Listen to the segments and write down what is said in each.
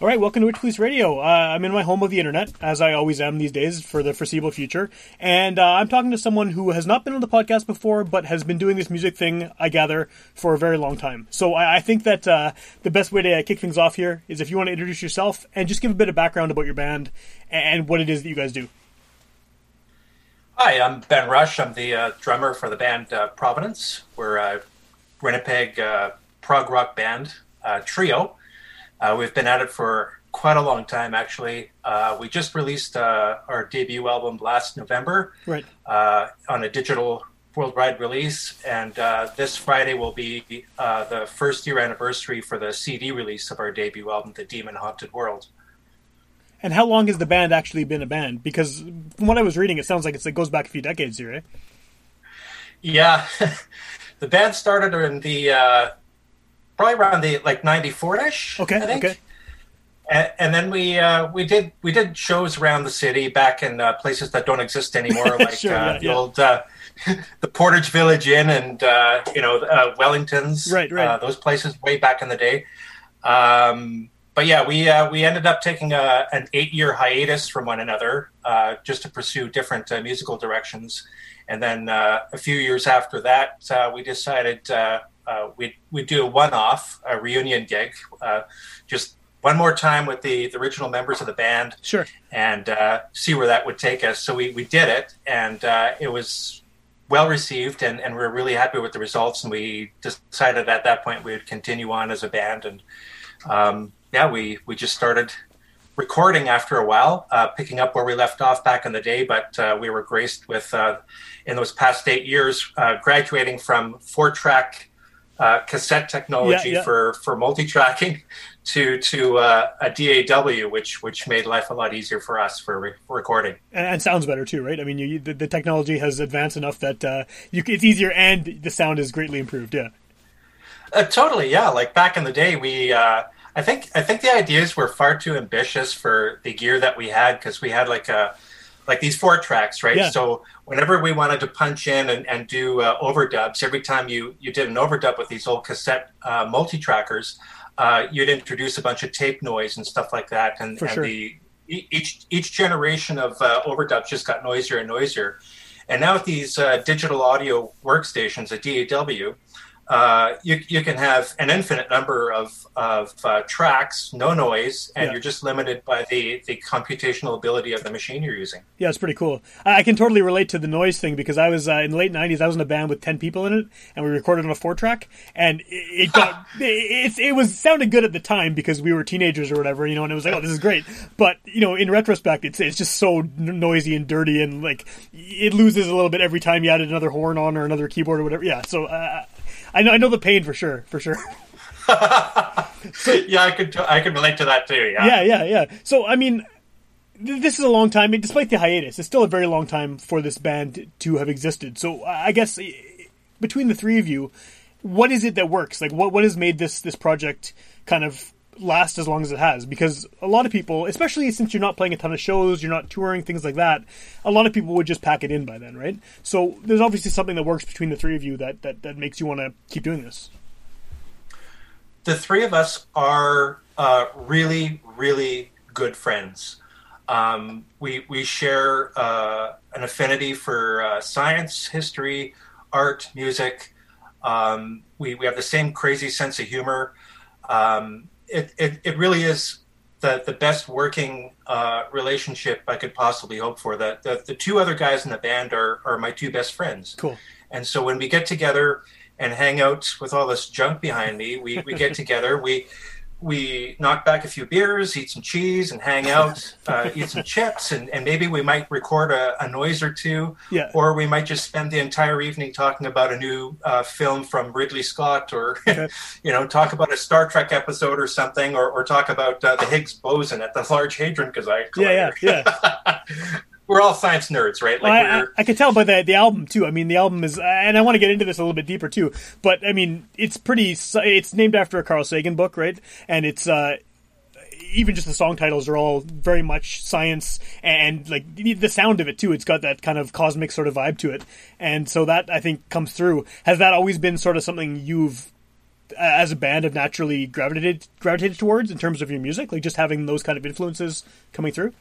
All right, welcome to Witch Police Radio. Uh, I'm in my home of the internet, as I always am these days for the foreseeable future. And uh, I'm talking to someone who has not been on the podcast before, but has been doing this music thing, I gather, for a very long time. So I, I think that uh, the best way to kick things off here is if you want to introduce yourself and just give a bit of background about your band and what it is that you guys do. Hi, I'm Ben Rush. I'm the uh, drummer for the band uh, Providence. We're a Winnipeg uh, prog rock band uh, trio. Uh, we've been at it for quite a long time, actually. Uh, we just released uh, our debut album last November Right. uh, on a digital worldwide release, and uh, this Friday will be uh, the first year anniversary for the CD release of our debut album, The Demon Haunted World. And how long has the band actually been a band? Because from what I was reading, it sounds like it's, it goes back a few decades here, eh? Yeah, the band started in the uh, probably around the like '94 ish. Okay, I think. okay. And, and then we uh, we did we did shows around the city back in uh, places that don't exist anymore, like Sure, uh, yeah, the yeah. old uh, the Portage Village Inn and uh, you know uh, Wellingtons, Right, right. Uh, those places way back in the day. Um, but yeah, we uh, we ended up taking a, an eight year hiatus from one another uh, just to pursue different uh, musical directions. And then uh, a few years after that, uh, we decided uh, we'd, we'd do a one off, a reunion gig, uh, just one more time with the, the original members of the band Sure. and uh, see where that would take us. So we, we did it, and uh, it was well received, and, and we were really happy with the results. And we decided at that point we would continue on as a band. And um, yeah, we, we just started recording after a while, uh, picking up where we left off back in the day. But uh, we were graced with, uh, in those past eight years, uh, graduating from four track uh, cassette technology Yeah, yeah. for, for multi tracking to to uh, a DAW, which which made life a lot easier for us for, re- recording. And, and sounds better too, right? I mean, you, the, the technology has advanced enough that uh, you, it's easier and the sound is greatly improved. Yeah. Uh, totally, yeah. Like back in the day, we uh, I think I think the ideas were far too ambitious for the gear that we had because we had like a like these four tracks, right? Yeah. So whenever we wanted to punch in and, and do uh, overdubs, every time you you did an overdub with these old cassette uh, multi trackers, uh, you'd introduce a bunch of tape noise and stuff like that, and, and sure. the each each generation of uh, overdubs just got noisier and noisier. And now with these uh, digital audio workstations, a DAW, uh, you, you can have an infinite number of, of uh, tracks, no noise, and Yeah. you're just limited by the, the computational ability of the machine you're using. Yeah, it's pretty cool. I, I can totally relate to the noise thing because I was uh, in the late '90s. I was in a band with ten people in it, and we recorded on a four track, and it, it got it, it's it was sounded good at the time because we were teenagers or whatever, you know, and it was like, oh, this is great. But you know, in retrospect, it's it's just so noisy and dirty, and like it loses a little bit every time you added another horn on or another keyboard or whatever. Yeah, so uh, I know I know the pain for sure, for sure. yeah, I could I could relate to that too. Yeah. yeah, yeah, yeah. So I mean, this is a long time. Despite the hiatus, it's still a very long time for this band to have existed. So I guess eh, between the three of you, what is it that works? Like, what what has made this this project kind of last as long as it has? Because a lot of people, especially since you're not playing a ton of shows, you're not touring, things like that. A lot of people would just pack it in by then, right? So there's obviously something that works between the three of you that that, that makes you want to keep doing this. the three of us are uh, really, really good friends. Um, we we share uh, an affinity for uh, science, history, art, music. Um, we we have the same crazy sense of humor. Um, it, it it really is the the best working uh, relationship I could possibly hope for. The, the the two other guys in the band are are my two best friends. Cool. And so when we get together, and hang out with all this junk behind me. We we get together. We we knock back a few beers, eat some cheese, and hang out, uh, eat some chips, and, and maybe we might record a, a, noise or two. Yeah. Or we might just spend the entire evening talking about a new uh, film from Ridley Scott, or okay. you know, talk about a Star Trek episode or something, or, or talk about uh, the Higgs boson at the Large Hadron Collider. Yeah, yeah, yeah. We're all science nerds, right? Like I, I, I, can tell by the the album too. I mean, the album is, and I want to get into this a little bit deeper too. But I mean, it's pretty. It's named after a Carl Sagan book, right? And it's uh, even just the song titles are all very much science and like the sound of it too. It's got that kind of cosmic sort of vibe to it, and so that I think comes through. Has that always been sort of something you've as a band have naturally gravitated gravitated towards in terms of your music, like just having those kind of influences coming through?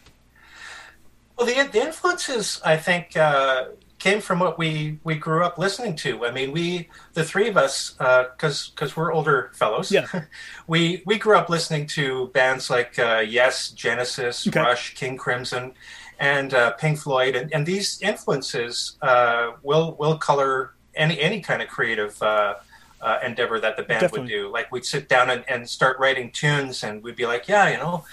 Well, the, the influences, I think, uh, came from what we, we grew up listening to. I mean, we, the three of us, because uh, because we're older fellows, yeah. we, we grew up listening to bands like uh, Yes, Genesis, okay. Rush, King Crimson, and uh, Pink Floyd. And, and these influences uh, will, will color any, any kind of creative uh, uh, endeavor that the band Definitely. would do. Like we'd sit down and, and start writing tunes, and we'd be like, yeah, you know,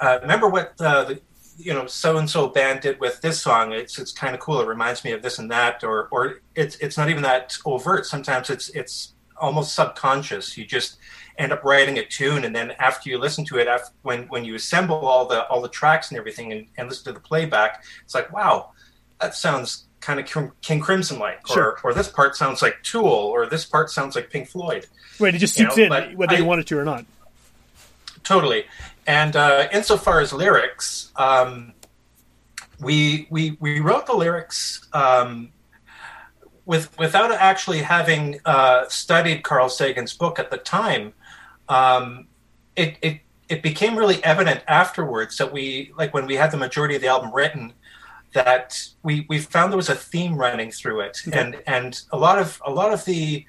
uh, remember what uh, the you know so and so band did with this song it's it's kind of cool it reminds me of this and that or or it's it's not even that overt sometimes it's it's almost subconscious you just end up writing a tune and then after you listen to it after, when when you assemble all the all the tracks and everything and, and listen to the playback it's like wow that sounds kind of King Crimson like, sure. or, or this part sounds like Tool, or this part sounds like Pink Floyd. Right, it just seeps you know, in whether I, you want it to or not. Totally. And uh, insofar as lyrics, um, we, we, we wrote the lyrics um, with, without actually having uh, studied Carl Sagan's book at the time. Um, it, it, it became really evident afterwards that we, like when we had the majority of the album written, that we, we found there was a theme running through it. Okay. And, and a lot of, a lot of the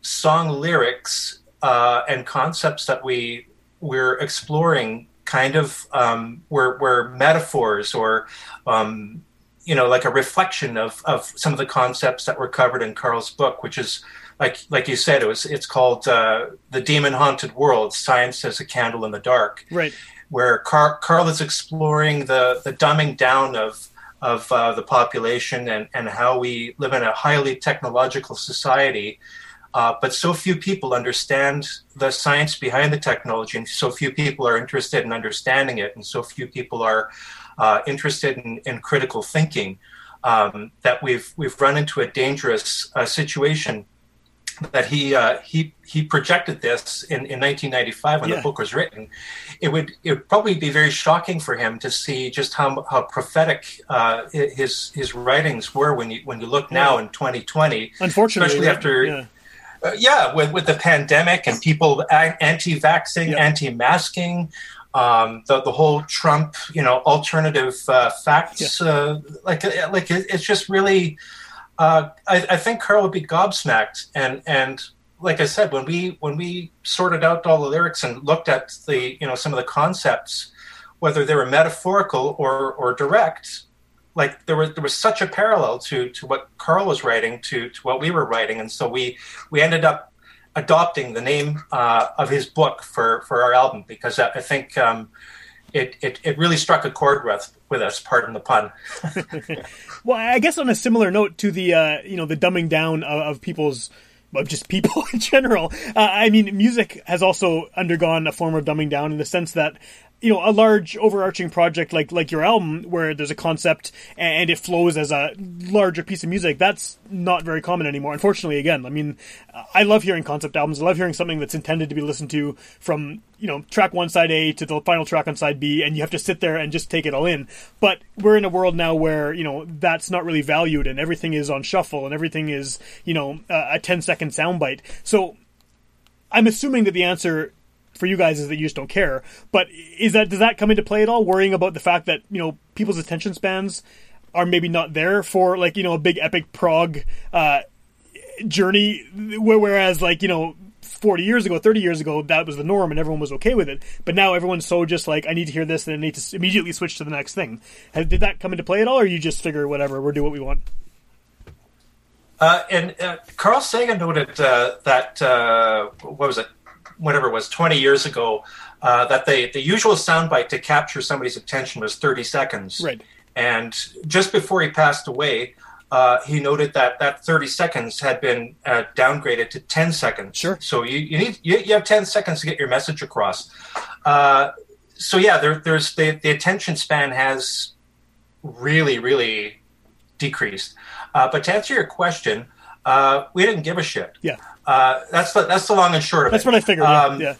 song lyrics uh, and concepts that we we're exploring kind of um, were, were metaphors or um, you know like a reflection of, of some of the concepts that were covered in Carl's book, which is like like you said, it was it's called uh, the demon haunted world. Science as a candle in the dark, right? Where Car- Carl is exploring the the dumbing down of of uh, the population and and how we live in a highly technological society uh, but so few people understand the science behind the technology, and so few people are interested in understanding it, and so few people are uh, interested in, in, critical thinking. Um, that we've we've run into a dangerous uh, situation. That he uh, he he projected this in, in 1995 when yeah. the book was written. It would it would probably be very shocking for him to see just how how prophetic uh, his his writings were when you when you look now in 2020. Unfortunately, especially after. Yeah yeah, with, with the pandemic and people anti-vaxxing, yep. anti-masking, um, the the whole Trump, you know, alternative uh, facts, yeah. uh, like uh, like it, it's just really. Uh, I, I, think Carl would be gobsmacked, and and like I said, when we when we sorted out all the lyrics and looked at the you know some of the concepts, whether they were metaphorical or or direct, like there was there was such a parallel to to what Carl was writing to to what we were writing, and so we we ended up adopting the name uh, of his book for for our album because I, think um, it, it it really struck a chord with with us. Pardon the pun. well, I guess on a similar note to the uh, you know the dumbing down of, of people's of just people in general. Uh, I mean, music has also undergone a form of dumbing down in the sense that you know a large overarching project like like your album where there's a concept and it flows as a larger piece of music that's not very common anymore unfortunately again. I mean i love hearing concept albums. I love hearing something that's intended to be listened to from you know track one side a to the final track on side b and you have to sit there and just take it all in. But we're in a world now where you know that's not really valued and everything is on shuffle and everything is you know a 10 second soundbite. So i'm assuming that the answer for you guys is that you just don't care. But is that does that come into play at all? Worrying about the fact that you know people's attention spans are maybe not there for like you know a big epic prog uh, journey, whereas like you know. 40 years ago, 30 years ago, that was the norm and everyone was okay with it. But now everyone's so just like, I need to hear this and I need to immediately switch to the next thing. Did that come into play at all, or you just figure, whatever, we'll do what we want? Uh, and uh, Carl Sagan noted uh, that uh, what was it, whatever it was, 20 years ago, uh, that the the usual soundbite to capture somebody's attention was 30 seconds. Right. And just before he passed away, uh, he noted that that 30 seconds had been uh, downgraded to 10 seconds. Sure. So you, you need you, you have 10 seconds to get your message across. Uh, so yeah, there, there's the, the attention span has really really decreased. Uh, but to answer your question, uh, we didn't give a shit. Yeah. Uh, that's the that's the long and short of That's it. That's what I figured. Um, yeah.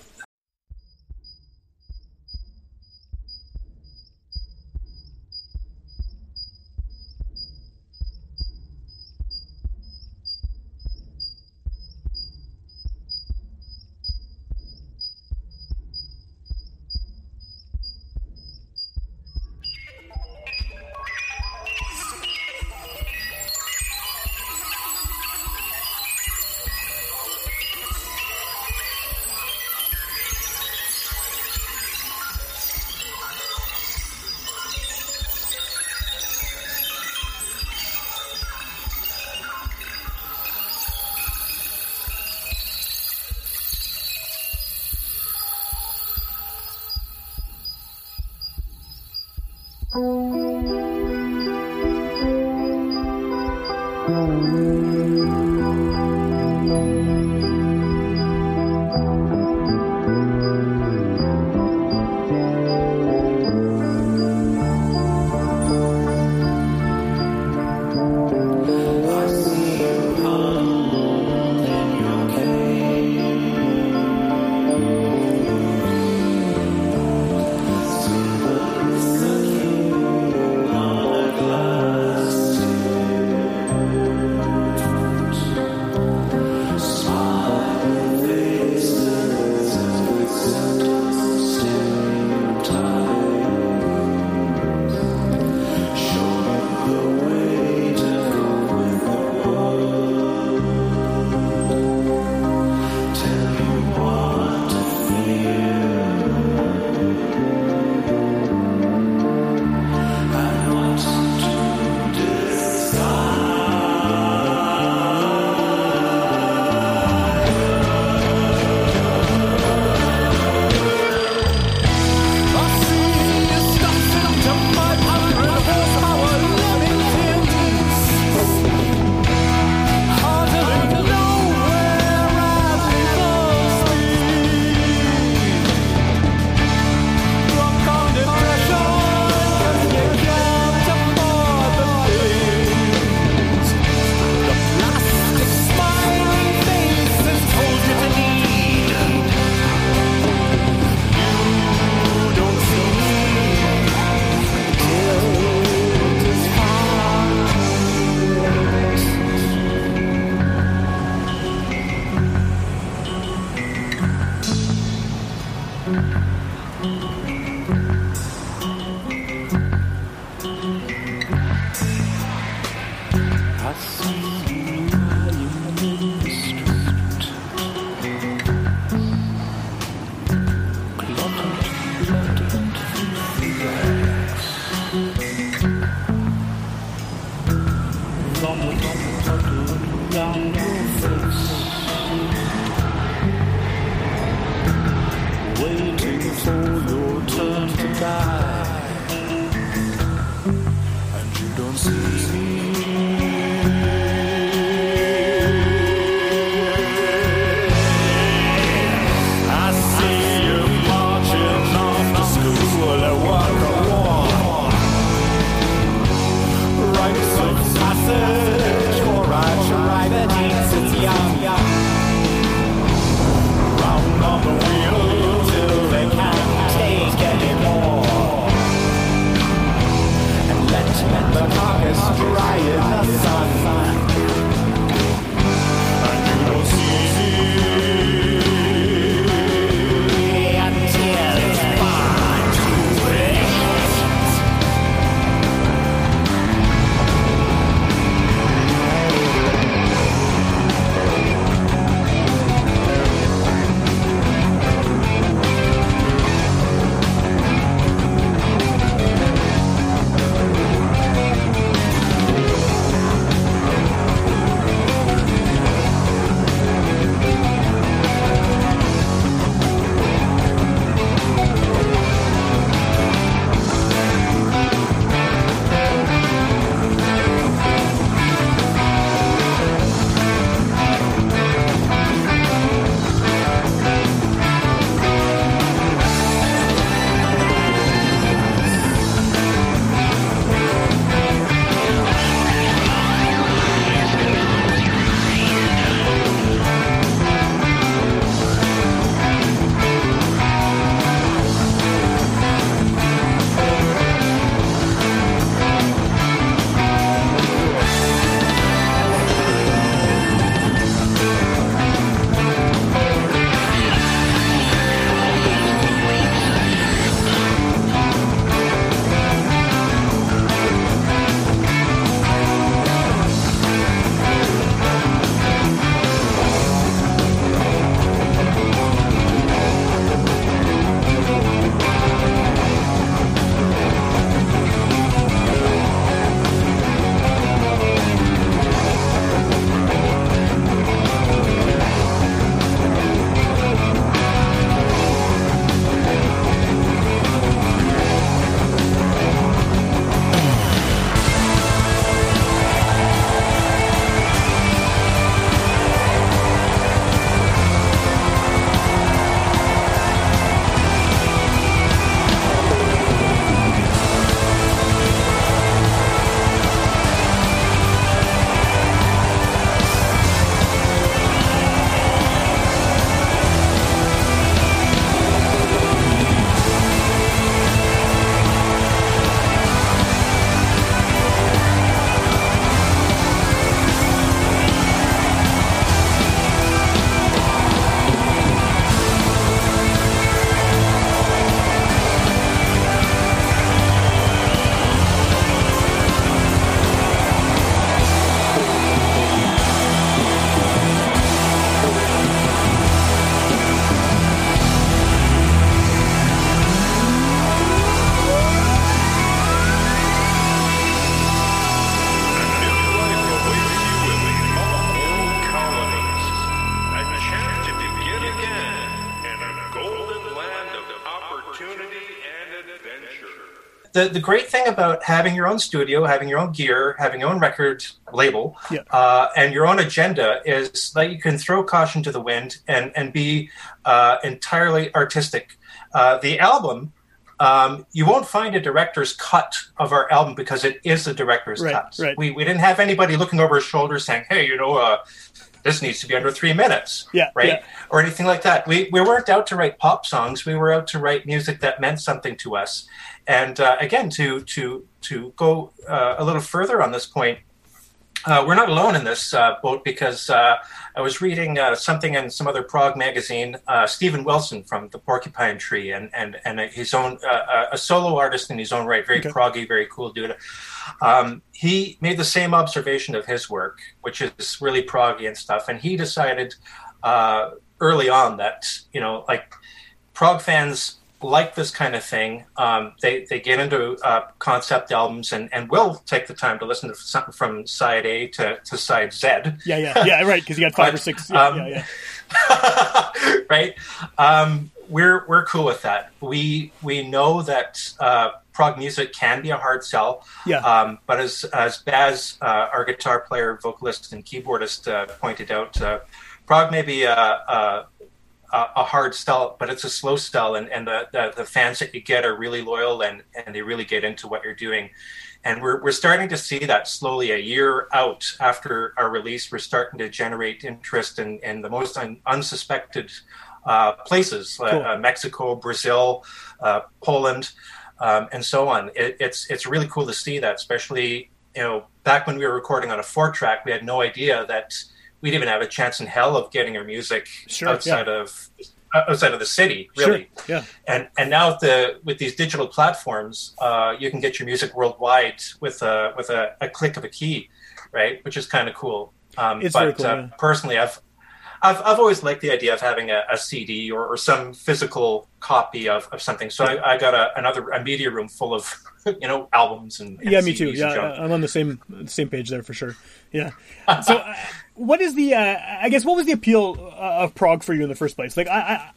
装肚 the, the great thing about having your own studio, having your own gear, having your own record label, Yeah. uh, and your own agenda is that you can throw caution to the wind and, and be uh, entirely artistic. Uh, the album, um, you won't find a director's cut of our album because it is a director's Right, cut. right. We, we didn't have anybody looking over his shoulder saying, hey, you know, uh, this needs to be under three minutes Yeah, right? yeah. Or anything like that. We we weren't out to write pop songs. We were out to write music that meant something to us. And uh, again, to to to go uh, a little further on this point, uh, we're not alone in this uh, boat because uh, I was reading uh, something in some other prog magazine. Uh, Steven Wilson from the Porcupine Tree, and and and his own uh, a solo artist in his own right, very Okay. proggy, very cool dude. Um, he made the same observation of his work, which is really proggy and stuff, and he decided uh, early on that you know like prog fans like this kind of thing. Um, they they get into uh, concept albums and, and will take the time to listen to something from side A to, to side Z. Yeah, yeah, yeah. Right, because you got five or six. Yeah, um, yeah, yeah. right? Um, we're we're cool with that. We we know that uh, prog music can be a hard sell. Yeah. Um, but as as Baz, uh, our guitar player, vocalist, and keyboardist, uh, pointed out, uh, prog may be a, a a hard sell, but it's a slow sell, and, and the, the, the fans that you get are really loyal and, and they really get into what you're doing. And we're, we're starting to see that slowly a year out after our release. We're starting to generate interest in, in the most un, unsuspected uh, places uh, Cool. uh, Mexico, Brazil, uh, Poland, um, and so on. It, it's, it's really cool to see that, especially you know back when we were recording on a four track, we had no idea that we'd even have a chance in hell of getting our music Sure, outside of outside of the city, really. Sure. Yeah. And and now with the with these digital platforms, uh, you can get your music worldwide with a with a, a click of a key, right? Which is kind of cool. Um, It's but cool, uh, yeah. personally, I've I've, I've always liked the idea of having a, a CD or, or some physical copy of, of something. So I, I got a, another a media room full of you know albums and, and Yeah, me too. CDs and Yeah. I'm on the same same page there for sure. Yeah. So, uh, what is the? Uh, I guess what was the appeal uh, of prog for you in the first place? Like, I,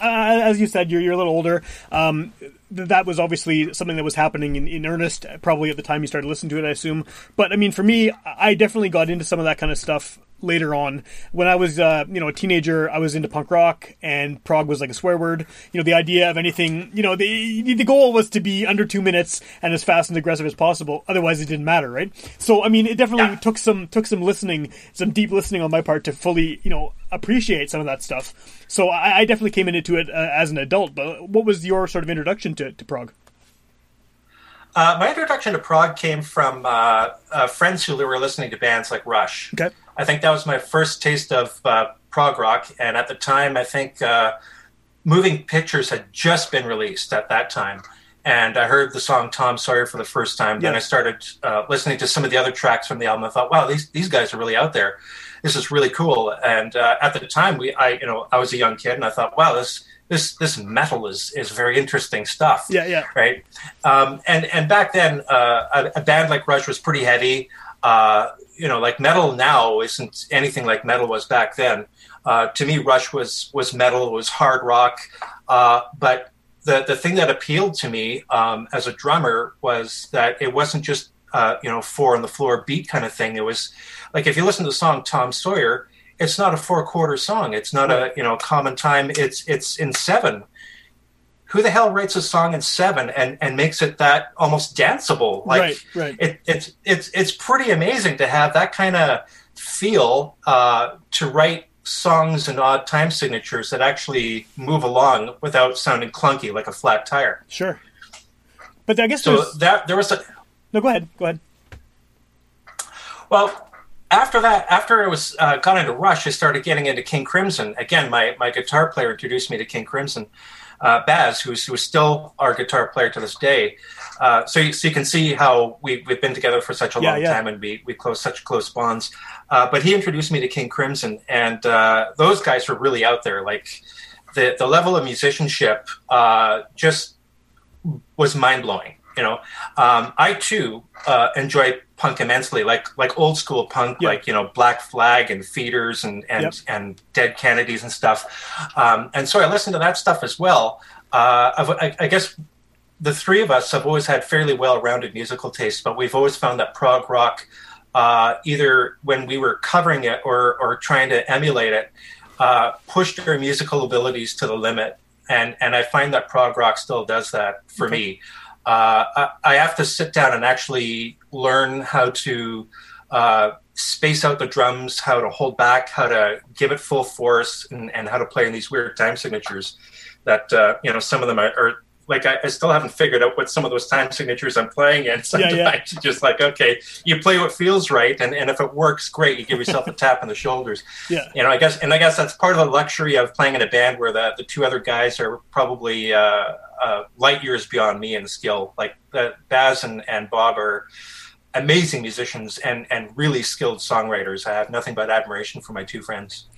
I, I as you said, you're you're a little older. Um, that was obviously something that was happening in, in earnest, probably at the time you started listening to it. I assume. But I mean, for me, I definitely got into some of that kind of stuff later on. When I was, uh, you know, a teenager, I was into punk rock, and prog was like a swear word. You know, the idea of anything, you know, the the goal was to be under two minutes and as fast and aggressive as possible. Otherwise, it didn't matter, right? So, I mean, it definitely Yeah. took some took some listening, some deep listening on my part to fully, you know, appreciate some of that stuff. So, I, I definitely came into it uh, as an adult. But what was your sort of introduction to, to prog? Uh, my introduction to prog came from uh, uh, friends who were listening to bands like Rush. Okay. I think that was my first taste of uh, prog rock, and at the time, I think uh, Moving Pictures had just been released at that time, and I heard the song Tom Sawyer for the first time. Then I started uh, listening to some of the other tracks from the album. I thought, wow, these these guys are really out there. This is really cool. And uh, at the time, we, I, you know, I was a young kid, and I thought, wow, this this this metal is is very interesting stuff Yeah, yeah. right? Um, and and back then, uh, a, a band like Rush was pretty heavy. Uh, you know, like metal now isn't anything like metal was back then. Uh, to me, Rush was was metal, it was hard rock. Uh, but the the thing that appealed to me um, as a drummer was that it wasn't just uh, you know four on the floor beat kind of thing. It was like if you listen to the song Tom Sawyer, it's not a four quarter song. It's not a you know common time. It's it's in seven who the hell writes a song in seven and, and makes it that almost danceable? Like Right, right. It, it's it's it's pretty amazing to have that kind of feel uh, to write songs and odd time signatures that actually move along without sounding clunky like a flat tire. Sure. But I guess So that there was a no. Go ahead. Go ahead. Well, after that, after I was uh, got into Rush, I started getting into King Crimson. Again, my, my guitar player introduced me to King Crimson. Uh, Baz, who's who's still our guitar player to this day. Uh, so, you, so you can see how we, we've been together for such a Yeah, long yeah. time and we, we close such close bonds. Uh, but he introduced me to King Crimson, and uh, those guys were really out there. Like the, the level of musicianship uh, just was mind blowing. You know, um, I too uh, enjoy punk immensely, like like old school punk, Yeah. like you know Black Flag and Feederz and and, Yep. and Dead Kennedys and stuff. Um, and so I listen to that stuff as well. Uh, I, I guess the three of us have always had fairly well-rounded musical tastes, but we've always found that prog rock, uh, either when we were covering it or or trying to emulate it, uh, pushed our musical abilities to the limit. And and I find that prog rock still does that for okay. me. Uh, I, I, have to sit down and actually learn how to uh, space out the drums, how to hold back, how to give it full force, and, and how to play in these weird time signatures. That uh, you know, some of them are, are like I, I, still haven't figured out what some of those time signatures I'm playing in. Sometimes yeah, yeah. just like, okay, you play what feels right, and, and if it works, great. You give yourself a tap on the shoulders. Yeah. You know, I guess, and I guess that's part of the luxury of playing in a band where the, the two other guys are probably uh, uh, light years beyond me in skill. Like uh, Baz and, and Bob are amazing musicians and and really skilled songwriters. I have nothing but admiration for my two friends.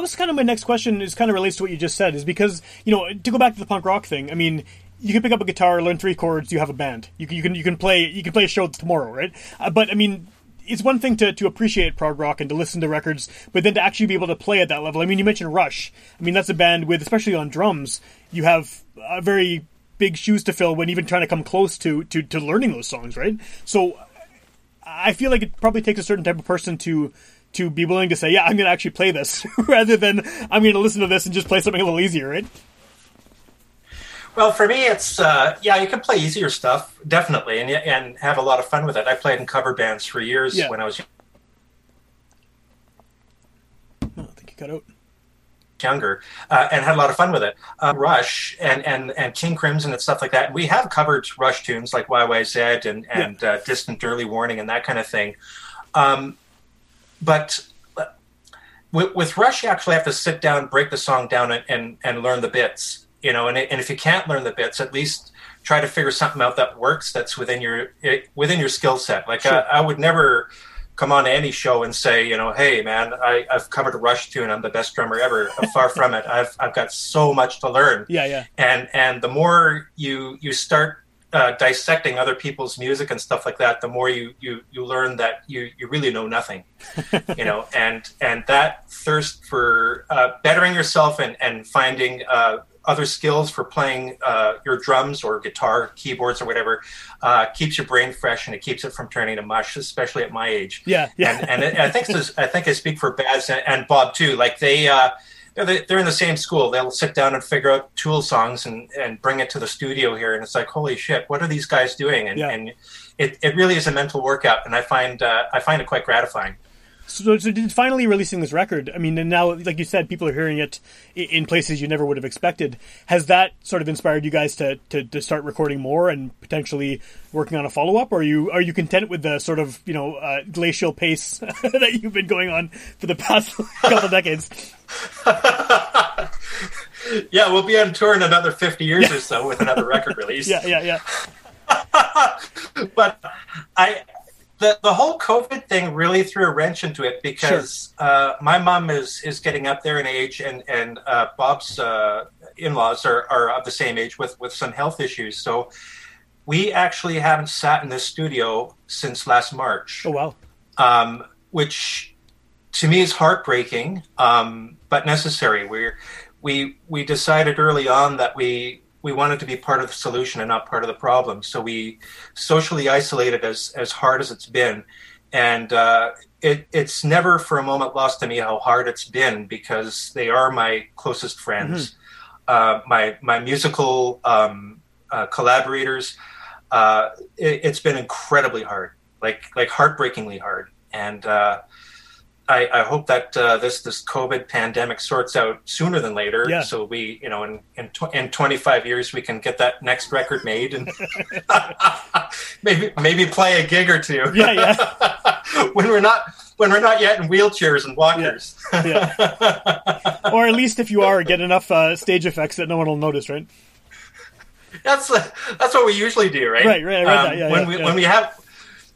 That was kind of my next question. Is kind of relates to what you just said. Is because you know to go back to the punk rock thing. I mean, you can pick up a guitar, learn three chords, you have a band. You can you can you can play you can play a show tomorrow, right? Uh, but I mean. It's one thing to, to appreciate prog rock and to listen to records, but then to actually be able to play at that level. I mean, you mentioned Rush. I mean, that's a band with, especially on drums, you have a very big shoes to fill when even trying to come close to, to, to learning those songs, right? So I feel like it probably takes a certain type of person to to be willing to say, "Yeah, I'm going to actually play this," rather than I'm going to listen to this and just play something a little easier, right? Well, for me, it's uh, yeah, you can play easier stuff definitely, and and have a lot of fun with it. I played in cover bands for years Yeah. when I was Oh, I think you cut out. younger, uh, and had a lot of fun with it. Uh, Rush and and and King Crimson and stuff like that. We have covered Rush tunes like YYZ and and uh, Distant Early Warning and that kind of thing. Um, but uh, with, with Rush, you actually have to sit down, break the song down, and and, and learn the bits. You know, and and if you can't learn the bits, at least try to figure something out that works that's within your eh, within your skill set. Like Sure. I, I would never come on any show and say, you know, hey man, I, I've covered a Rush tune. I'm the best drummer ever. Far from it. I've I've got so much to learn. Yeah, yeah, And and the more you you start uh, dissecting other people's music and stuff like that, the more you you you learn that you you really know nothing. you know, and and that thirst for uh, bettering yourself and and finding. Uh, other skills for playing uh, your drums or guitar, keyboards or whatever, uh, keeps your brain fresh and it keeps it from turning to mush, especially at my age yeah, yeah. and and I think this, I think I speak for Baz and, and Bob too. Like they, they're, they're in the same school. They'll sit down and figure out Tool songs and, and bring it to the studio here, and it's like, holy shit, what are these guys doing? And, Yeah. and it, it really is a mental workout, and I find uh, I find it quite gratifying. So, so did finally releasing this record. I mean, and now, like you said, people are hearing it in places you never would have expected. Has that sort of inspired you guys to, to, to start recording more and potentially working on a follow up? Or are you are you content with the sort of you know uh, glacial pace that you've been going on for the past couple decades? Yeah, we'll be on tour in another 50 years or so with another record release. Yeah, yeah, yeah. but I the the whole COVID thing really threw a wrench into it because uh, my mom is is getting up there in age, and and uh, Bob's uh, in laws are are of the same age with with some health issues. So we actually haven't sat in this studio since last March Oh wow. um, which to me is heartbreaking, um, but necessary. We we we decided early on that we we wanted to be part of the solution and not part of the problem. So we socially isolated as as hard as it's been, and uh, it it's never for a moment lost to me how hard it's been because they are my closest friends, uh, my my musical um, uh, collaborators. Uh, it, it's been incredibly hard, like like heartbreakingly hard, and uh, I, I hope that uh, this this COVID pandemic sorts out sooner than later. Yeah. So we, you know, in in, tw- in 25 years we can get that next record made and maybe maybe play a gig or two. Yeah, yeah. when we're not when we're not yet in wheelchairs and walkers. yeah. or at least if you are, get enough uh, stage effects that no one will notice, right? that's uh, that's what we usually do, right? Um, Right, right, read that, yeah, when yeah, we yeah. when we have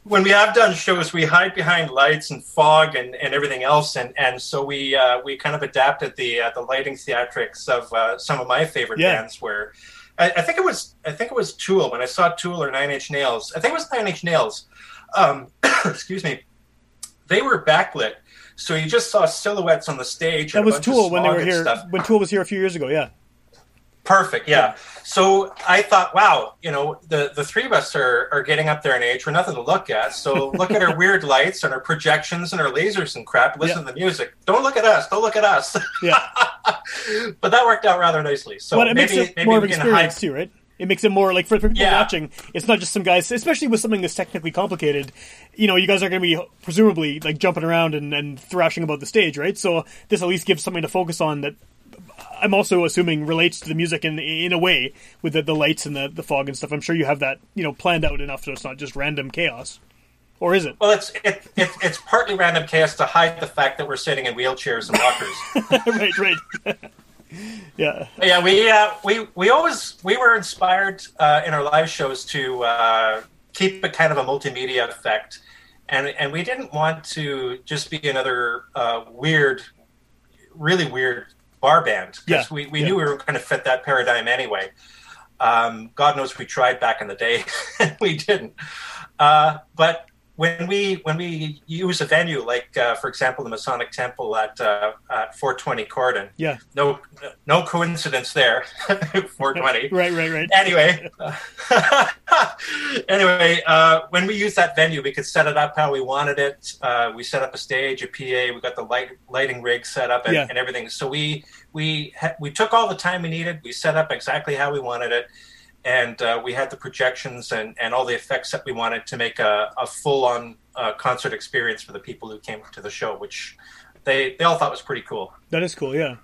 when we have done shows, we hide behind lights and fog and, and everything else, and and so we uh, we kind of adapted the uh, the lighting theatrics of uh, some of my favorite Yeah. bands. Where I, I think it was I think it was Tool when I saw Tool or Nine Inch Nails. I think it was Nine Inch Nails. Um, excuse me. They were backlit, so you just saw silhouettes on the stage. That was Tool when they were here. stuff. When Tool was here a few years ago, yeah. Perfect. Yeah. So I thought, wow, you know, the the three of us are are getting up there in age. We're nothing to look at. So look at our weird lights and our projections and our lasers and crap. Listen Yeah. to the music. Don't look at us. Don't look at us. Yeah. but that worked out rather nicely. So it maybe makes it maybe more of we an can experience hide. too, right? It makes it more like for, for people Yeah. watching. It's not just some guys, especially with something that's technically complicated. You know, you guys are going to be presumably like jumping around and, and thrashing about the stage, right? So this at least gives something to focus on that. I'm also assuming relates to the music in in a way with the, the lights and the, the fog and stuff. I'm sure you have that you know planned out enough so it's not just random chaos, or is it? Well, it's it, it, it's partly random chaos to hide the fact that we're sitting in wheelchairs and walkers. right, right. yeah, Yeah, we uh, we we always we were inspired uh, in our live shows to uh, keep a kind of a multimedia effect, and and we didn't want to just be another uh, weird, really weird bar band because Yeah, we, we yeah. knew we were going to fit that paradigm anyway. Um, God knows we tried back in the day, we didn't. Uh, but when we when we use a venue like, uh, for example, the Masonic Temple at uh, at 420 Corydon, yeah, no no coincidence there 420 right, right, right. anyway anyway uh, when we use that venue we could set it up how we wanted it. Uh, we set up a stage a pa we got the light lighting rig set up and, Yeah. and everything. So we we ha- we took all the time we needed. We set up exactly how we wanted it and uh, we had the projections and, and all the effects that we wanted to make a, a full-on uh, concert experience for the people who came to the show which they, they all thought was pretty cool That is cool. Yeah.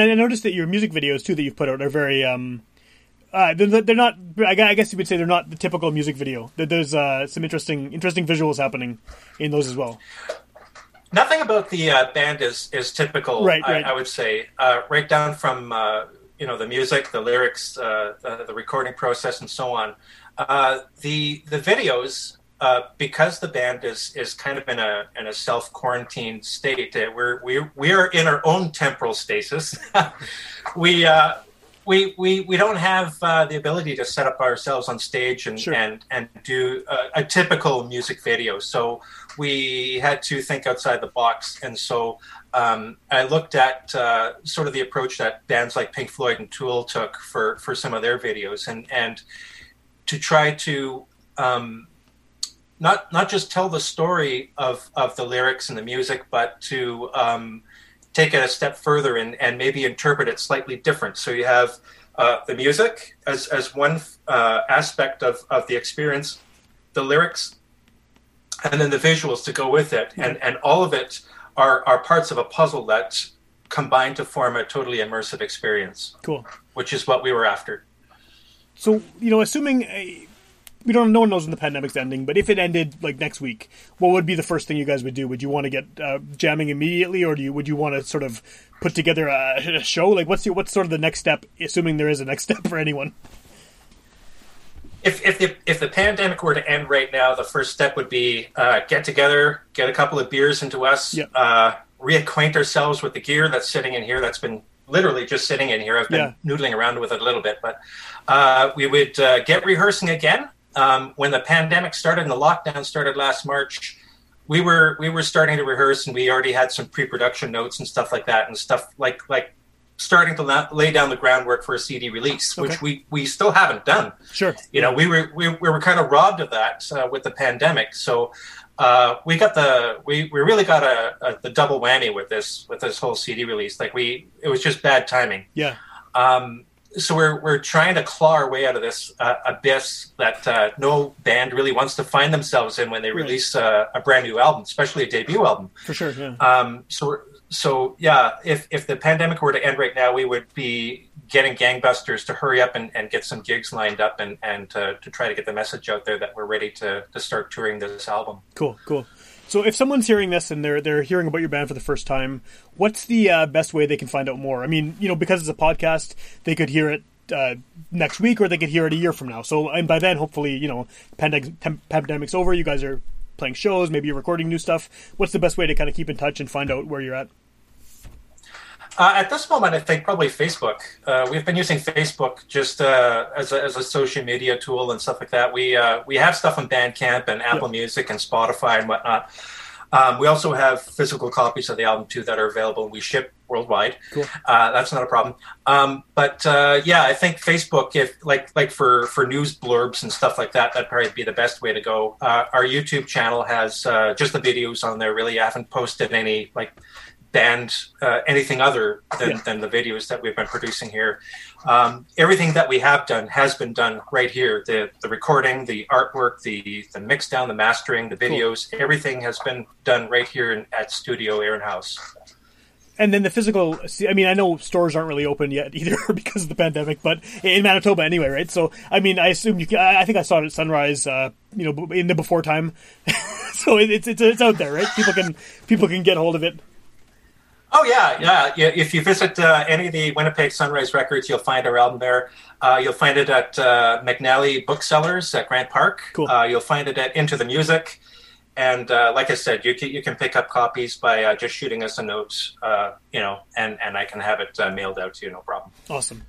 And I noticed that your music videos too that you've put out are very. Um, uh, they're, they're not. I guess you would say they're not the typical music video. There- There's uh, some interesting, interesting visuals happening in those as well. Nothing about the uh, band is is typical. Right, I, right. I would say, uh, right down from uh, you know the music, the lyrics, uh, the, the recording process, and so on. Uh, the the videos, uh, because the band is is kind of in a in a self quarantine state. Uh, we're we we are in our own temporal stasis. we. Uh, we, we, we don't have uh, the ability to set up ourselves on stage and, Sure. and, and do a, a typical music video. So we had to think outside the box. And so um, I looked at uh, sort of the approach that bands like Pink Floyd and Tool took for, for some of their videos and, and to try to um, not, not just tell the story of, of the lyrics and the music, but to um, take it a step further and, and maybe interpret it slightly different. So you have uh, the music as, as one uh, aspect of, of the experience, the lyrics, and then the visuals to go with it. And, and all of it are, are parts of a puzzle that combine to form a totally immersive experience, Cool. which is what we were after. So you know, assuming uh, we don't, no one knows when the pandemic's ending, but if it ended like next week, what would be the first thing you guys would do? Would you want to get uh, jamming immediately, or do you would you want to sort of put together a, a show? Like, what's your, what's sort of the next step, assuming there is a next step for anyone? if if the if the pandemic were to end right now, the first step would be uh, get together, get a couple of beers into us, Yeah. uh, reacquaint ourselves with the gear that's sitting in here. That's been literally just sitting in here. I've been noodling around with it a little bit, but uh, we would uh, get rehearsing again. Um, when the pandemic started and the lockdown started last March, we were we were starting to rehearse, and we already had some pre-production notes and stuff like that, and stuff like like starting to la- lay down the groundwork for a CD release, Okay. which we we still haven't done Sure. you know we were we, we were kind of robbed of that uh, with the pandemic so uh, we got the we, we really got a, a the double whammy with this with this whole cd release like we it was just bad timing Yeah. um, so we're we're trying to claw our way out of this uh, abyss that uh, no band really wants to find themselves in when they Right. release uh, a brand new album especially a debut album For sure. Yeah. um, so, so yeah, if if the pandemic were to end right now, we would be getting gangbusters to hurry up and, and get some gigs lined up and and to, to try to get the message out there that we're ready to to start touring this album. Cool, cool. So if someone's hearing this and they're they're hearing about your band for the first time, what's the uh, best way they can find out more? I mean, you know, because it's a podcast, they could hear it uh, next week or they could hear it a year from now. So and by then, hopefully, you know, pandemic, pandemic's over. You guys are playing shows, maybe you're recording new stuff. What's the best way to kind of keep in touch and find out where you're at? Uh, at this moment, I think probably Facebook. Uh, we've been using Facebook just uh, as, a, as a social media tool and stuff like that. We uh, we have stuff on Bandcamp and Apple Music and Spotify and whatnot. Um, we also have physical copies of the album too that are available. And we ship worldwide. Cool. Uh, that's not a problem. Um, but uh, yeah, I think Facebook, if like like for for news blurbs and stuff like that, that'd probably be the best way to go. Uh, our YouTube channel has uh, just the videos on there. Really, I haven't posted any like band uh, anything other than, Yeah. than the videos that we've been producing here. Um, everything that we have done has been done right here. The the recording, the artwork, the the mix down, the mastering, the videos, everything has been done right here in, at Studio Aaron House. And then the physical. I mean, I know stores aren't really open yet either because of the pandemic, but in Manitoba anyway, right? So, I mean, I assume you. Can, I I think I saw it at Sunrise. Uh, you know, in the before time. so it, it's it's it's out there, right? People can people can get hold of it. Oh yeah, yeah. If you visit uh, any of the Winnipeg Sunrise Records, you'll find our album there. Uh, you'll find it at uh, McNally Booksellers at Grant Park. Cool. Uh, you'll find it at Into the Music, and uh, like I said, you can, you can pick up copies by uh, just shooting us a note, uh, you know, and and I can have it uh, mailed out to you, no problem. Awesome.